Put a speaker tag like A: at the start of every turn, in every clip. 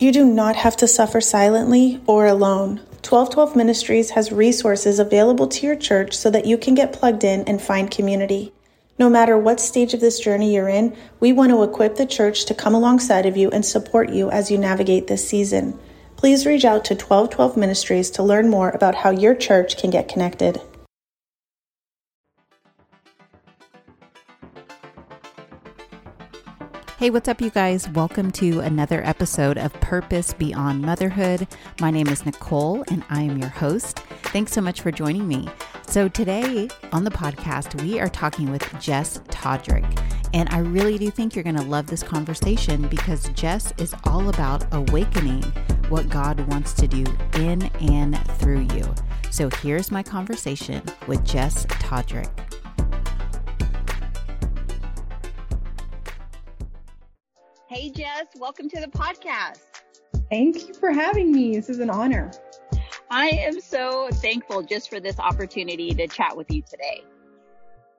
A: You do not have to suffer silently or alone. 1212 Ministries has resources available to your church so that you can get plugged in and find community. No matter what stage of this journey you're in, we want to equip the church to come alongside of you and support you as you navigate this season. Please reach out to 1212 Ministries to learn more about how your church can get connected.
B: Hey, what's up, you guys? Welcome to another episode of Purpose Beyond Motherhood. My name is Nicole, and I am your host. Thanks so much for joining me. So, today on the podcast, we are talking with Jess Todryk. And I really do think you're going to love this conversation because Jess is all about awakening what God wants to do in and through you. So, here's my conversation with Jess Todryk. Hey, Jess, welcome to the podcast.
C: Thank you for having me. This is an honor.
B: I am so thankful just for this opportunity to chat with you today.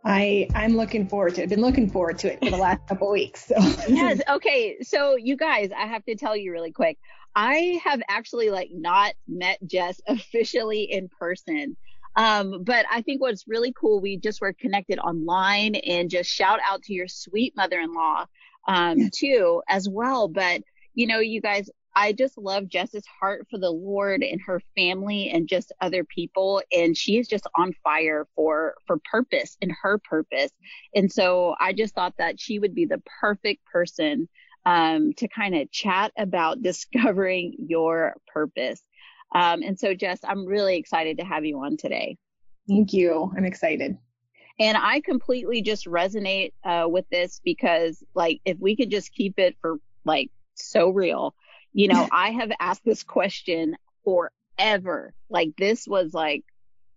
C: I I'm looking forward to it. I've been looking forward to it for the last couple weeks. So
B: yes, okay. So you guys, I have to tell you really quick. I have actually like not met Jess officially in person. Um, but I think what's really cool, we just were connected online and just shout out to your sweet mother-in-law um, too as well. But you know, you guys, I just love Jess's heart for the Lord and her family and just other people. And she is just on fire for, for purpose and her purpose. And so I just thought that she would be the perfect person, um, to kind of chat about discovering your purpose. Um, and so Jess, I'm really excited to have you on today.
C: Thank you. I'm excited.
B: And I completely just resonate uh, with this because, like, if we could just keep it for like so real, you know, I have asked this question forever. Like, this was like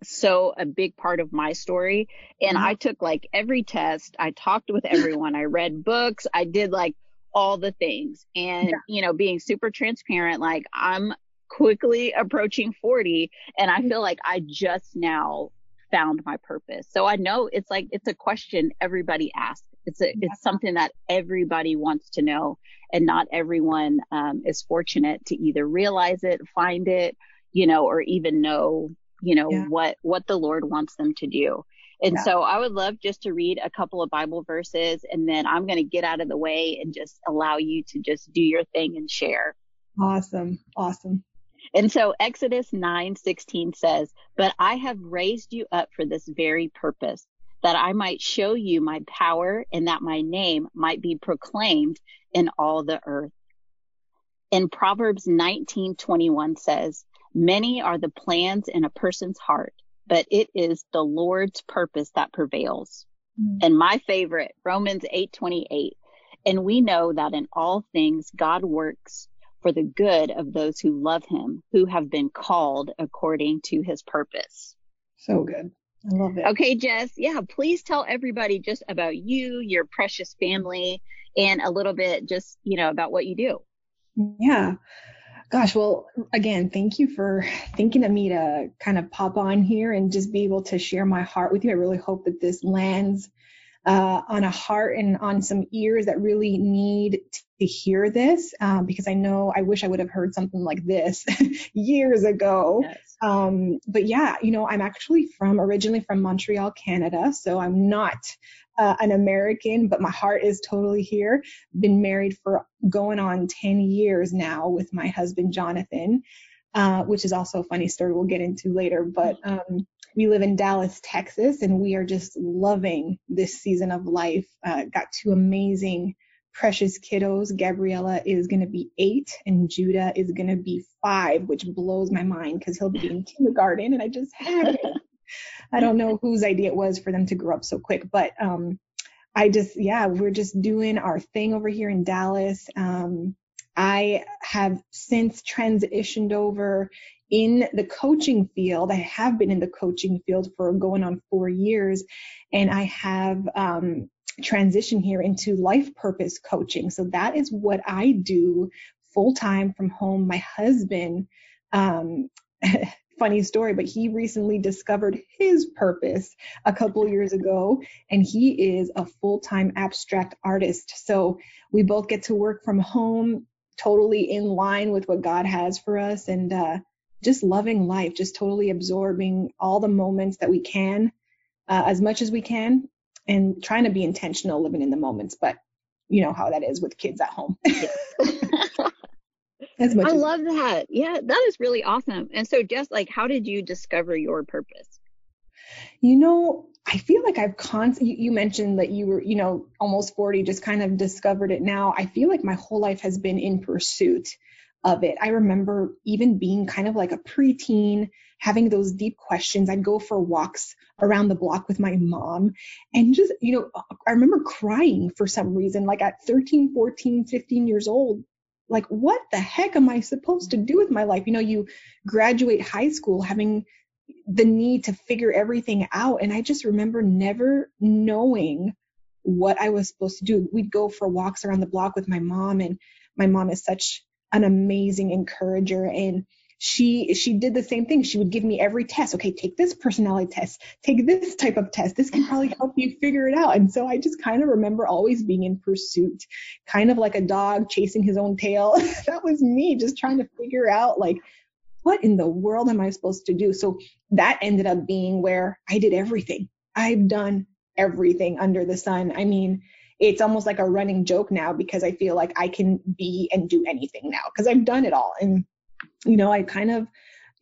B: so a big part of my story. And mm-hmm. I took like every test, I talked with everyone, I read books, I did like all the things. And, yeah. you know, being super transparent, like, I'm quickly approaching 40 and I mm-hmm. feel like I just now found my purpose. So I know it's like, it's a question everybody asks. It's a, it's something that everybody wants to know and not everyone um, is fortunate to either realize it, find it, you know, or even know, you know, yeah. what, what the Lord wants them to do. And yeah. so I would love just to read a couple of Bible verses and then I'm going to get out of the way and just allow you to just do your thing and share.
C: Awesome. Awesome.
B: And so Exodus 9:16 says, "But I have raised you up for this very purpose, that I might show you my power and that my name might be proclaimed in all the earth." In Proverbs 19:21 says, "Many are the plans in a person's heart, but it is the Lord's purpose that prevails." Mm-hmm. And my favorite, Romans 8:28, and we know that in all things God works for the good of those who love him, who have been called according to his purpose.
C: So good. I love it.
B: Okay, Jess. Yeah, please tell everybody just about you, your precious family, and a little bit just, you know, about what you do.
C: Yeah. Gosh, well, again, thank you for thinking of me to kind of pop on here and just be able to share my heart with you. I really hope that this lands uh, on a heart and on some ears that really need to hear this um, because I know I wish I would have heard something like this years ago. Yes. Um, but yeah, you know, I'm actually from originally from Montreal, Canada, so I'm not uh, an American, but my heart is totally here. Been married for going on 10 years now with my husband, Jonathan. Uh, which is also a funny story we'll get into later. But um, we live in Dallas, Texas, and we are just loving this season of life. Uh, got two amazing, precious kiddos. Gabriella is going to be eight, and Judah is going to be five, which blows my mind because he'll be in kindergarten, and I just had it. I don't know whose idea it was for them to grow up so quick, but um, I just, yeah, we're just doing our thing over here in Dallas. Um, I have since transitioned over in the coaching field. I have been in the coaching field for going on four years, and I have um, transitioned here into life purpose coaching. So that is what I do full time from home. My husband, um, funny story, but he recently discovered his purpose a couple years ago, and he is a full time abstract artist. So we both get to work from home totally in line with what God has for us and uh, just loving life, just totally absorbing all the moments that we can, uh, as much as we can, and trying to be intentional living in the moments. But you know how that is with kids at home.
B: as much I as love that. Yeah, that is really awesome. And so, just like, how did you discover your purpose?
C: You know, I feel like I've constantly, you mentioned that you were, you know, almost 40, just kind of discovered it now. I feel like my whole life has been in pursuit of it. I remember even being kind of like a preteen, having those deep questions. I'd go for walks around the block with my mom and just, you know, I remember crying for some reason, like at 13, 14, 15 years old. Like, what the heck am I supposed to do with my life? You know, you graduate high school having the need to figure everything out. And I just remember never knowing what I was supposed to do. We'd go for walks around the block with my mom, and my mom is such an amazing encourager. And she she did the same thing. She would give me every test. Okay, take this personality test, take this type of test. This can probably help you figure it out. And so I just kind of remember always being in pursuit, kind of like a dog chasing his own tail. that was me, just trying to figure out like what in the world am I supposed to do? So that ended up being where I did everything. I've done everything under the sun. I mean, it's almost like a running joke now because I feel like I can be and do anything now because I've done it all. And, you know, I kind of,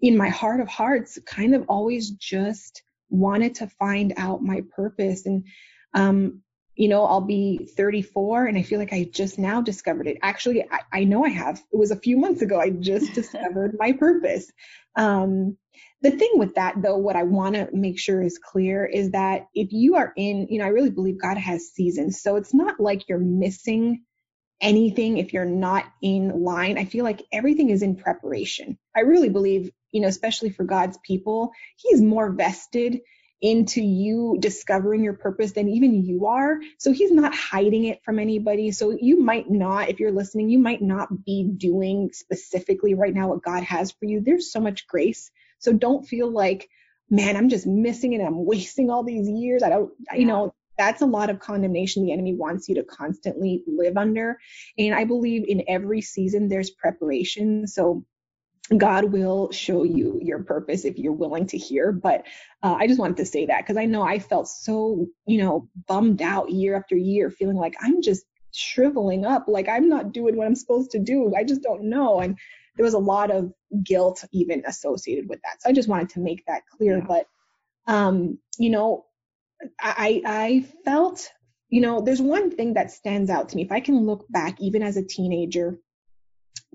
C: in my heart of hearts, kind of always just wanted to find out my purpose. And um, you know, I'll be 34 and I feel like I just now discovered it. Actually, I, I know I have. It was a few months ago. I just discovered my purpose. Um, the thing with that though, what I want to make sure is clear is that if you are in, you know, I really believe God has seasons. So it's not like you're missing anything if you're not in line. I feel like everything is in preparation. I really believe, you know, especially for God's people, he's more vested into you discovering your purpose than even you are. So he's not hiding it from anybody. So you might not, if you're listening, you might not be doing specifically right now what God has for you. There's so much grace. So don't feel like, man, I'm just missing it. I'm wasting all these years. I don't, yeah. you know, that's a lot of condemnation the enemy wants you to constantly live under. And I believe in every season there's preparation. So God will show you your purpose if you're willing to hear. But uh, I just wanted to say that because I know I felt so, you know, bummed out year after year, feeling like I'm just shriveling up, like I'm not doing what I'm supposed to do. I just don't know. And there was a lot of guilt even associated with that. So I just wanted to make that clear. Yeah. But, um, you know, I, I felt, you know, there's one thing that stands out to me. If I can look back, even as a teenager,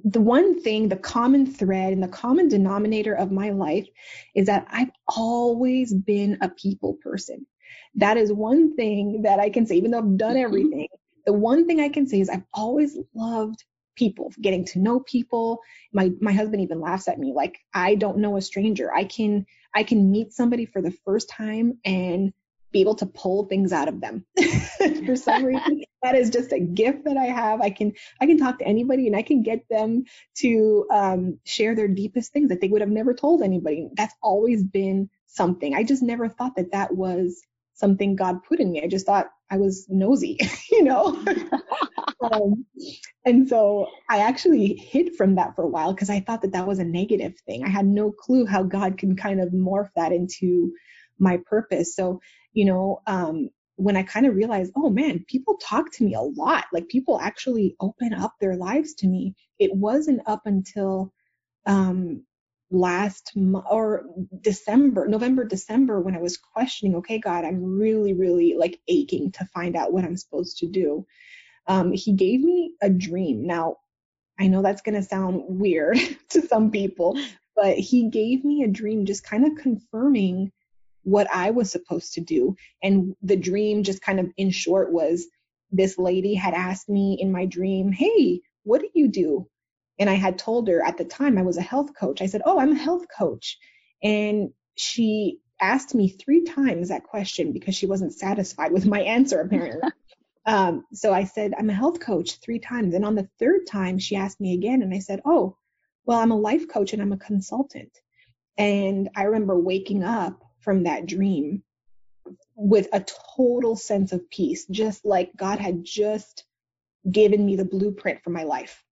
C: the one thing, the common thread and the common denominator of my life is that I've always been a people person. That is one thing that I can say, even though I've done mm-hmm. everything, the one thing I can say is I've always loved people, getting to know people. My my husband even laughs at me like I don't know a stranger. I can I can meet somebody for the first time and be able to pull things out of them. For some reason that is just a gift that i have. I can i can talk to anybody and i can get them to um, share their deepest things that they would have never told anybody. That's always been something. I just never thought that that was something god put in me. I just thought i was nosy you know um, and so i actually hid from that for a while because i thought that that was a negative thing i had no clue how god can kind of morph that into my purpose so you know, um, when I kind of realized, oh man, people talk to me a lot. Like people actually open up their lives to me. It wasn't up until um, last mo- or December, November, December, when I was questioning, okay, God, I'm really, really like aching to find out what I'm supposed to do. Um, he gave me a dream. Now, I know that's going to sound weird to some people, but he gave me a dream just kind of confirming what I was supposed to do. And the dream, just kind of in short, was this lady had asked me in my dream, Hey, what do you do? And I had told her at the time I was a health coach. I said, Oh, I'm a health coach. And she asked me three times that question because she wasn't satisfied with my answer, apparently. um, so I said, I'm a health coach three times. And on the third time, she asked me again, and I said, Oh, well, I'm a life coach and I'm a consultant. And I remember waking up from that dream with a total sense of peace, just like God had just given me the blueprint for my life.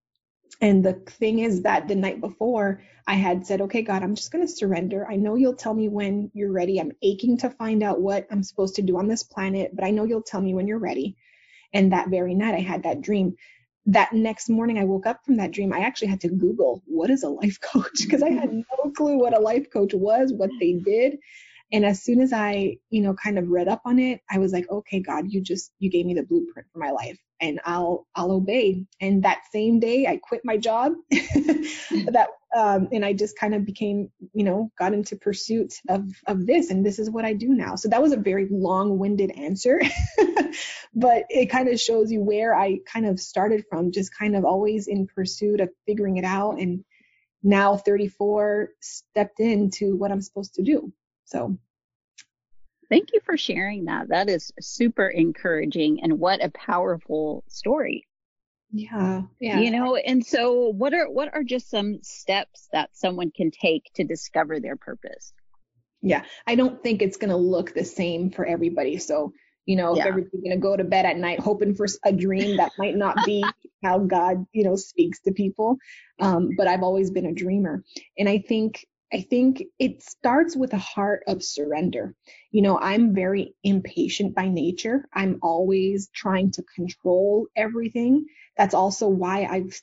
C: And the thing is that the night before, I had said, okay, God, I'm just going to surrender. I know you'll tell me when you're ready. I'm aching to find out what I'm supposed to do on this planet, but I know you'll tell me when you're ready. And that very night, I had that dream. That next morning, I woke up from that dream. I actually had to Google what is a life coach because I had mm-hmm. no clue what a life coach was, what they did. And as soon as I, you know, kind of read up on it, I was like, okay, God, you just you gave me the blueprint for my life and I'll I'll obey. And that same day I quit my job. that um, and I just kind of became, you know, got into pursuit of of this and this is what I do now. So that was a very long-winded answer. but it kind of shows you where I kind of started from, just kind of always in pursuit of figuring it out and now 34 stepped into what I'm supposed to do. So
B: Thank you for sharing that. That is super encouraging and what a powerful story.
C: Yeah. Yeah.
B: You know, and so what are what are just some steps that someone can take to discover their purpose?
C: Yeah. I don't think it's going to look the same for everybody. So, you know, yeah. if everybody's going to go to bed at night hoping for a dream that might not be how God, you know, speaks to people. Um, but I've always been a dreamer. And I think I think it starts with a heart of surrender. You know, I'm very impatient by nature. I'm always trying to control everything. That's also why I've,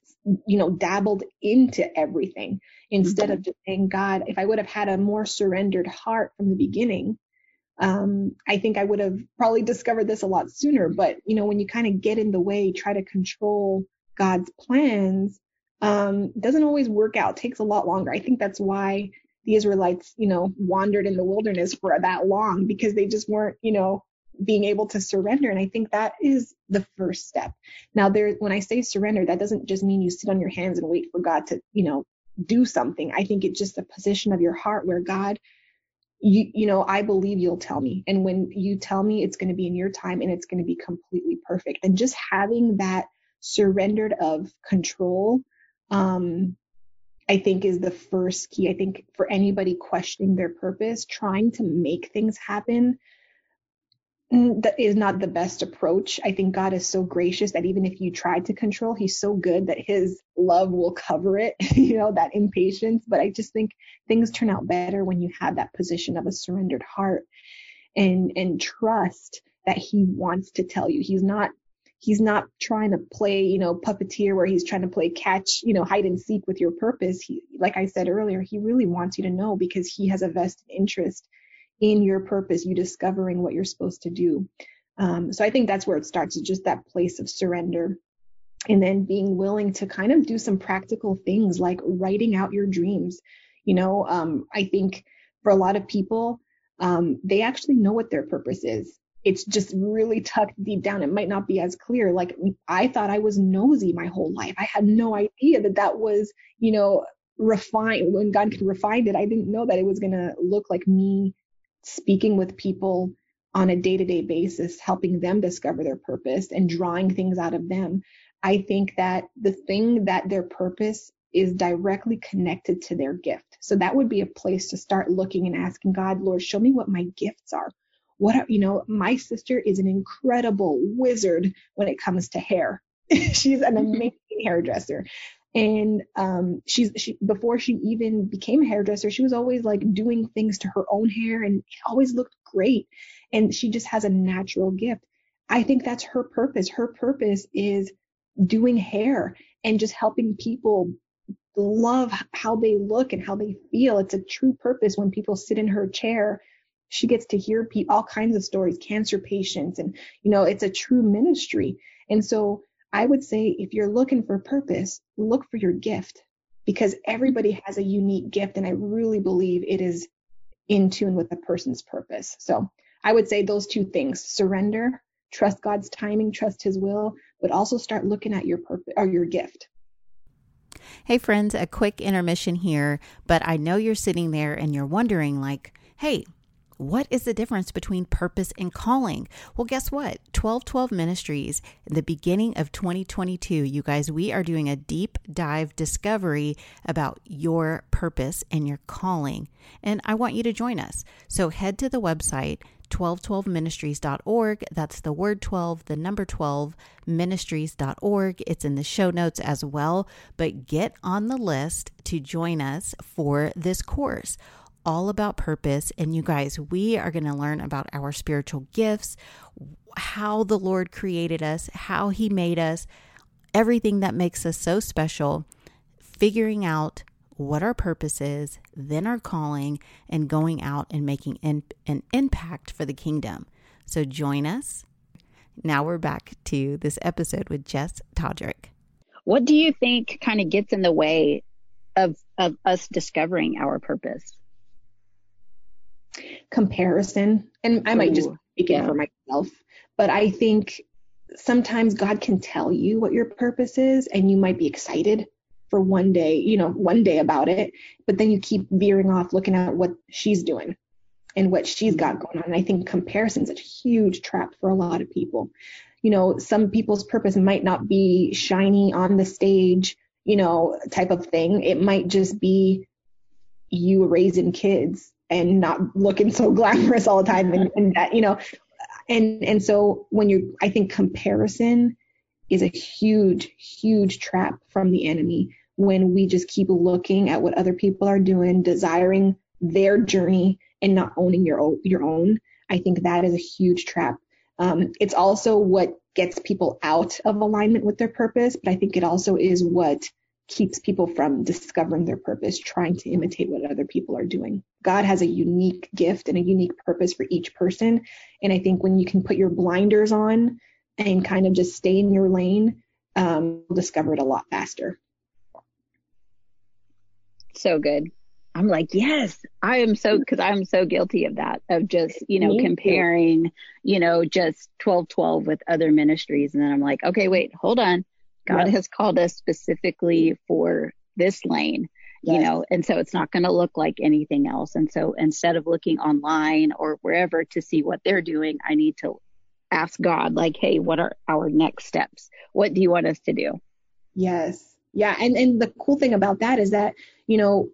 C: you know, dabbled into everything instead mm-hmm. of just saying, God, if I would have had a more surrendered heart from the beginning, um, I think I would have probably discovered this a lot sooner. But, you know, when you kind of get in the way, try to control God's plans, um, doesn't always work out. Takes a lot longer. I think that's why the Israelites, you know, wandered in the wilderness for that long because they just weren't, you know, being able to surrender. And I think that is the first step. Now, there, when I say surrender, that doesn't just mean you sit on your hands and wait for God to, you know, do something. I think it's just the position of your heart where God, you, you know, I believe you'll tell me. And when you tell me, it's going to be in your time and it's going to be completely perfect. And just having that surrendered of control, um, I think is the first key. I think for anybody questioning their purpose, trying to make things happen mm, that is not the best approach. I think God is so gracious that even if you try to control, he's so good that his love will cover it, you know, that impatience. But I just think things turn out better when you have that position of a surrendered heart and and trust that he wants to tell you. He's not he's not trying to play, you know, puppeteer where he's trying to play catch, you know, hide and seek with your purpose. He, like I said earlier, he really wants you to know because he has a vested interest in your purpose, you discovering what you're supposed to do. Um, so I think that's where it starts, is just that place of surrender. And then being willing to kind of do some practical things like writing out your dreams. You know, um, I think for a lot of people, um, they actually know what their purpose is it's just really tucked deep down. It might not be as clear. Like I thought I was nosy my whole life. I had no idea that that was, you know, refined. When God could refine it, I didn't know that it was going to look like me speaking with people on a day to day basis, helping them discover their purpose and drawing things out of them. I think that the thing that their purpose is directly connected to their gift. So that would be a place to start looking and asking God, Lord, show me what my gifts are what are, you know, my sister is an incredible wizard when it comes to hair. she's an mm-hmm. amazing hairdresser. And um, she's she before she even became a hairdresser, she was always like doing things to her own hair and it always looked great. And she just has a natural gift. I think that's her purpose. Her purpose is doing hair and just helping people love how they look and how they feel. It's a true purpose when people sit in her chair she gets to hear pe- all kinds of stories, cancer patients, and you know, it's a true ministry. And so I would say if you're looking for purpose, look for your gift because everybody has a unique gift. And I really believe it is in tune with a person's purpose. So I would say those two things surrender, trust God's timing, trust his will, but also start looking at your purpose or your gift.
D: Hey, friends, a quick intermission here, but I know you're sitting there and you're wondering, like, hey, what is the difference between purpose and calling? Well, guess what? 1212 Ministries, in the beginning of 2022, you guys, we are doing a deep dive discovery about your purpose and your calling. And I want you to join us. So head to the website 1212ministries.org. That's the word 12, the number 12, ministries.org. It's in the show notes as well. But get on the list to join us for this course all about purpose. And you guys, we are going to learn about our spiritual gifts, how the Lord created us, how He made us, everything that makes us so special, figuring out what our purpose is, then our calling, and going out and making in, an impact for the kingdom. So join us. Now we're back to this episode with Jess Todryk.
B: What do you think kind of gets in the way of, of us discovering our purpose?
C: Comparison. And I might Ooh, just speak yeah. for myself, but I think sometimes God can tell you what your purpose is and you might be excited for one day, you know, one day about it, but then you keep veering off looking at what she's doing and what she's got mm-hmm. going on. And I think comparison is a huge trap for a lot of people. You know, some people's purpose might not be shiny on the stage, you know, type of thing. It might just be you raising kids and not looking so glamorous all the time and, and that, you know, and and so when you're I think comparison is a huge, huge trap from the enemy when we just keep looking at what other people are doing, desiring their journey and not owning your own, your own. I think that is a huge trap. Um, it's also what gets people out of alignment with their purpose, but I think it also is what keeps people from discovering their purpose, trying to imitate what other people are doing. God has a unique gift and a unique purpose for each person. And I think when you can put your blinders on and kind of just stay in your lane, um, you'll discover it a lot faster
B: so good. I'm like, yes, I am so, because I'm so guilty of that, of just, you know, comparing, you know, just 12 12 with other ministries. And then I'm like, okay, wait, hold on. God has called us specifically for this lane, yes. you know, and so it's not going to look like anything else. And so instead of looking online or wherever to see what they're doing, I need to ask God, like, hey, what are our next steps? What do you want us to do?
C: Yes. Yeah. And, and the cool thing about that is that you know,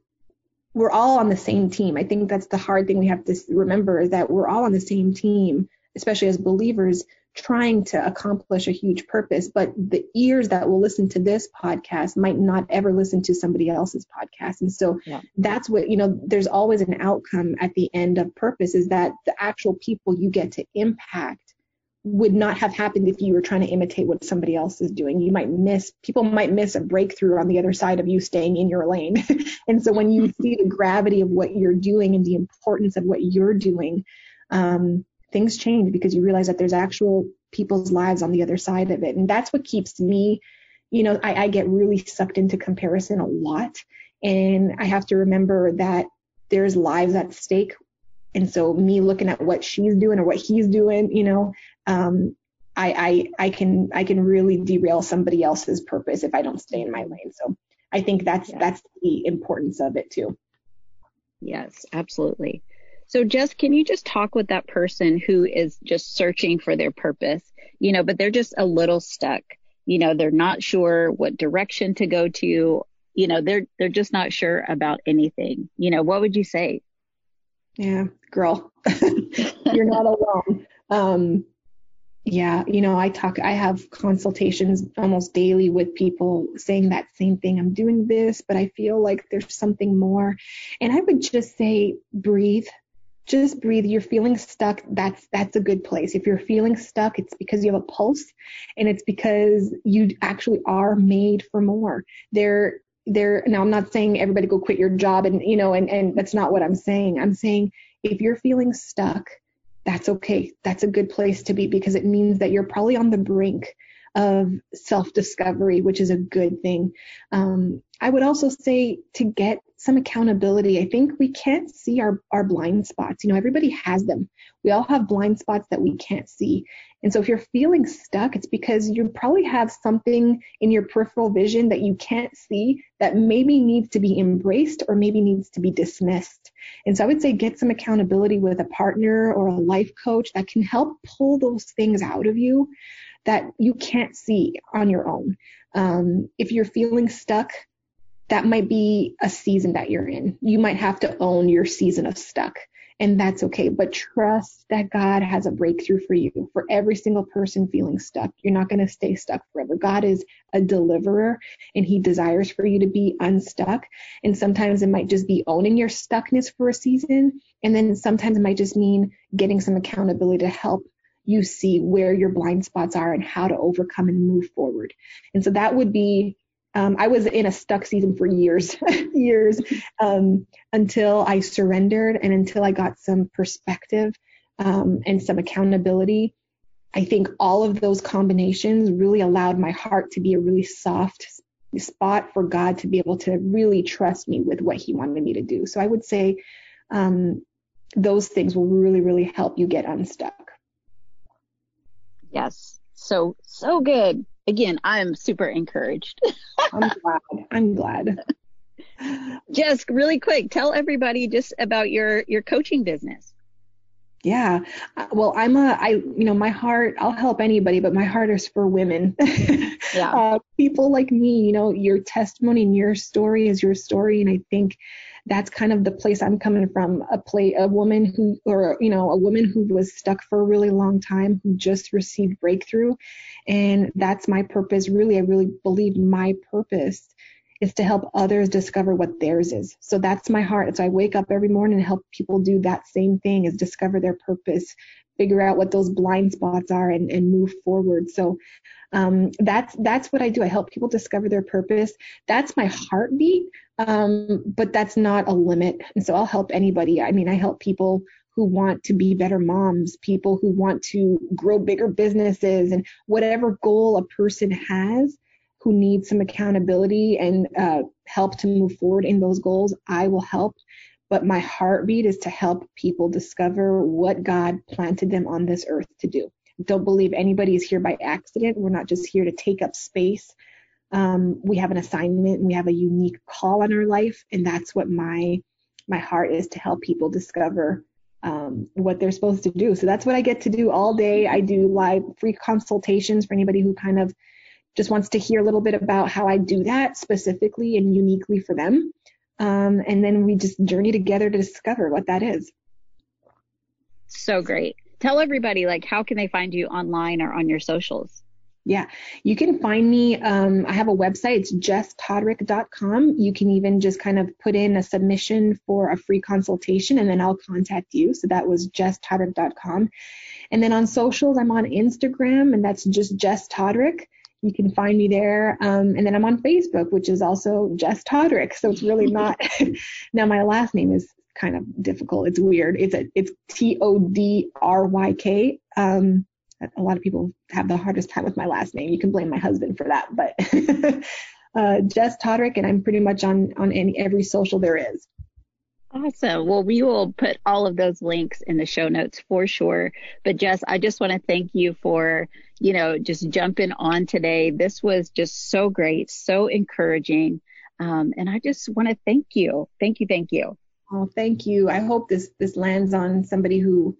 C: we're all on the same team. I think that's the hard thing we have to remember is that we're all on the same team, especially as believers trying to accomplish a huge purpose. But the ears that will listen to this podcast might not ever listen to somebody else's podcast. And so yeah. that's what, you know, there's always an outcome at the end of purpose is that the actual people you get to impact would not have happened if you were trying to imitate what somebody else is doing. You might miss, people might miss a breakthrough on the other side of you staying in your lane. and so when you see the gravity of what you're doing and the importance of what you're doing, um, things change because you realize that there's actual people's lives on the other side of it. And that's what keeps me, you know, I, I get really sucked into comparison a lot. And I have to remember that there's lives at stake and so me looking at what she's doing or what he's doing, you know, um, I, I, I can, I can really derail somebody else's purpose if I don't stay in my lane. So I think that's, yeah. that's the importance of it too.
B: Yes, absolutely. So Jess, can you just talk with that person who is just searching for their purpose, you know, but they're just a little stuck, you know, they're not sure what direction to go to, you know, they're, they're just not sure about anything, you know, what would you say?
C: Yeah, girl, you're not alone. Um, yeah, you know, I talk, I have consultations almost daily with people saying that same thing. I'm doing this, but I feel like there's something more. And I would just say, breathe. Just breathe. You're feeling stuck. That's that's a good place. If you're feeling stuck, it's because you have a pulse, and it's because you actually are made for more. There there now i'm not saying everybody go quit your job and you know and and that's not what i'm saying i'm saying if you're feeling stuck that's okay that's a good place to be because it means that you're probably on the brink of self discovery which is a good thing. Um, i would also say to get some accountability. I think we can't see our our blind spots. You know everybody has them. We all have blind spots that we can't see. And so if you're feeling stuck, it's because you probably have something in your peripheral vision that you can't see that maybe needs to be embraced or maybe needs to be dismissed. And so I would say get some accountability with a partner or a life coach that can help pull those things out of you that you can't see on your own. Um, if you're feeling stuck, that might be a season that you're in. You might have to own your season of stuck and that's okay. But trust that God has a breakthrough for you, for every single person feeling stuck. You're not going to stay stuck forever. God is a deliverer and he desires for you to be unstuck. And sometimes it might just be owning your stuckness for a season. And then sometimes it might just mean getting some accountability to help you see where your blind spots are and how to overcome and move forward. And so that would be um, I was in a stuck season for years, years um, until I surrendered and until I got some perspective um, and some accountability. I think all of those combinations really allowed my heart to be a really soft spot for God to be able to really trust me with what He wanted me to do. So I would say um, those things will really, really help you get unstuck.
B: Yes. So, so good again, I'm super encouraged.
C: I'm glad. I'm glad.
B: Jess, really quick, tell everybody just about your your coaching business.
C: Yeah. Uh, well, I'm a, I, you know, my heart, I'll help anybody, but my heart is for women. yeah. Uh, people like me, you know, your testimony and your story is your story. And I think that's kind of the place I'm coming from. A play, a woman who, or you know, a woman who was stuck for a really long time, who just received breakthrough, and that's my purpose. Really, I really believe my purpose is to help others discover what theirs is. So that's my heart. So I wake up every morning and help people do that same thing: is discover their purpose, figure out what those blind spots are, and, and move forward. So um, that's that's what I do. I help people discover their purpose. That's my heartbeat, um, but that's not a limit. And so I'll help anybody. I mean, I help people who want to be better moms, people who want to grow bigger businesses, and whatever goal a person has who needs some accountability and uh, help to move forward in those goals, I will help. But my heartbeat is to help people discover what God planted them on this earth to do don't believe anybody is here by accident. We're not just here to take up space. Um, we have an assignment and we have a unique call on our life, and that's what my my heart is to help people discover um, what they're supposed to do. So that's what I get to do all day. I do live free consultations for anybody who kind of just wants to hear a little bit about how I do that specifically and uniquely for them. Um, and then we just journey together to discover what that is.
B: So great tell everybody like how can they find you online or on your socials?
C: Yeah, you can find me. Um, I have a website. It's jesstodryk.com. You can even just kind of put in a submission for a free consultation, and then I'll contact you. So that was jesstodryk.com. And then on socials, I'm on Instagram, and that's just Jess Todryk. You can find me there. Um, and then I'm on Facebook, which is also Jess Todryk. So it's really not. now my last name is kind of difficult. It's weird. It's a it's T O D R Y K. Um, a lot of people have the hardest time with my last name. You can blame my husband for that, but uh, Jess Todryk, and I'm pretty much on on any every social there is.
B: Awesome. Well, we will put all of those links in the show notes for sure. But Jess, I just want to thank you for, you know, just jumping on today. This was just so great, so encouraging. Um, and I just want to thank you. Thank you. Thank you.
C: Oh, thank you. I hope this this lands on somebody who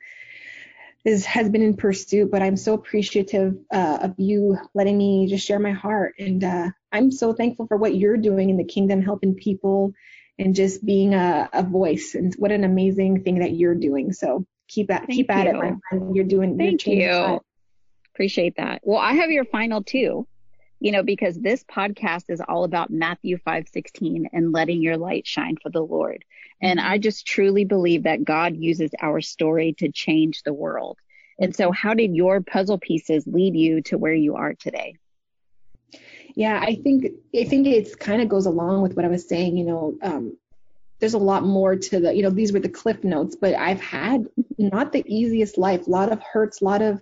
C: is has been in pursuit. But I'm so appreciative uh, of you letting me just share my heart, and uh, I'm so thankful for what you're doing in the kingdom, helping people, and just being a, a voice. And what an amazing thing that you're doing. So keep at keep at it, my friend. You're doing.
B: Thank you're you. Appreciate that. Well, I have your final two you know, because this podcast is all about Matthew 5:16 and letting your light shine for the Lord. And I just truly believe that God uses our story to change the world. And so how did your puzzle pieces lead you to where you are today?
C: Yeah, I think I think it kind of goes along with what I was saying, you know, um, there's a lot more to the, you know, these were the cliff notes, but I've had not the easiest life, a lot of hurts, a lot of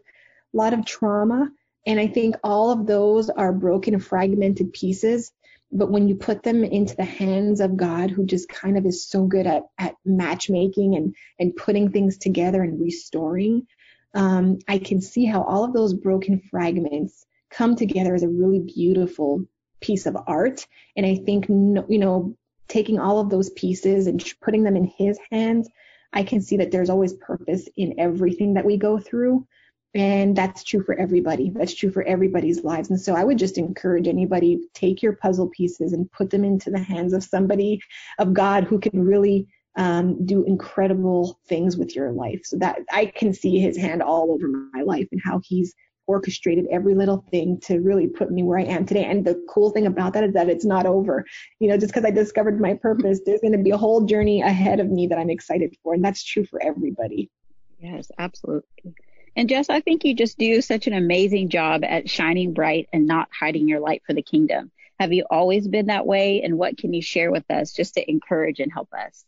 C: lot of trauma and I think all of those are broken, fragmented pieces. But when you put them into the hands of God, who just kind of is so good at, at matchmaking and, and putting things together and restoring, um, I can see how all of those broken fragments come together as a really beautiful piece of art. And I think, you know, taking all of those pieces and putting them in His hands, I can see that there's always purpose in everything that we go through. And that's true for everybody. That's true for everybody's lives. And so I would just encourage anybody take your puzzle pieces and put them into the hands of somebody of God who can really um, do incredible things with your life. So that I can see his hand all over my life and how he's orchestrated every little thing to really put me where I am today. And the cool thing about that is that it's not over. You know, just because I discovered my purpose, there's going to be a whole journey ahead of me that I'm excited for. And that's true for everybody.
B: Yes, absolutely. And Jess, I think you just do such an amazing job at shining bright and not hiding your light for the kingdom. Have you always been that way? And what can you share with us just to encourage and help us?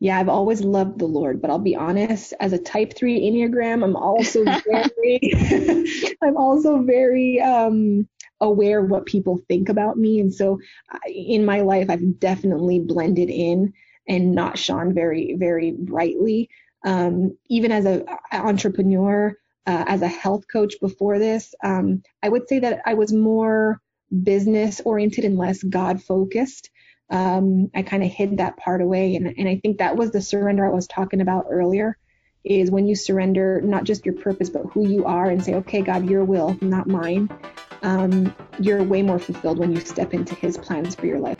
C: yeah, I've always loved the Lord, but I'll be honest, as a type three Enneagram, I'm also very, I'm also very, um, aware of what people think about me. And so in my life, I've definitely blended in and not shone very, very brightly. Um, even as an entrepreneur, uh, as a health coach before this, um, I would say that I was more business oriented and less God focused um, I kind of hid that part away. And, and I think that was the surrender I was talking about earlier is when you surrender not just your purpose, but who you are and say, okay, God, your will, not mine. Um, you're way more fulfilled when you step into his plans for your life.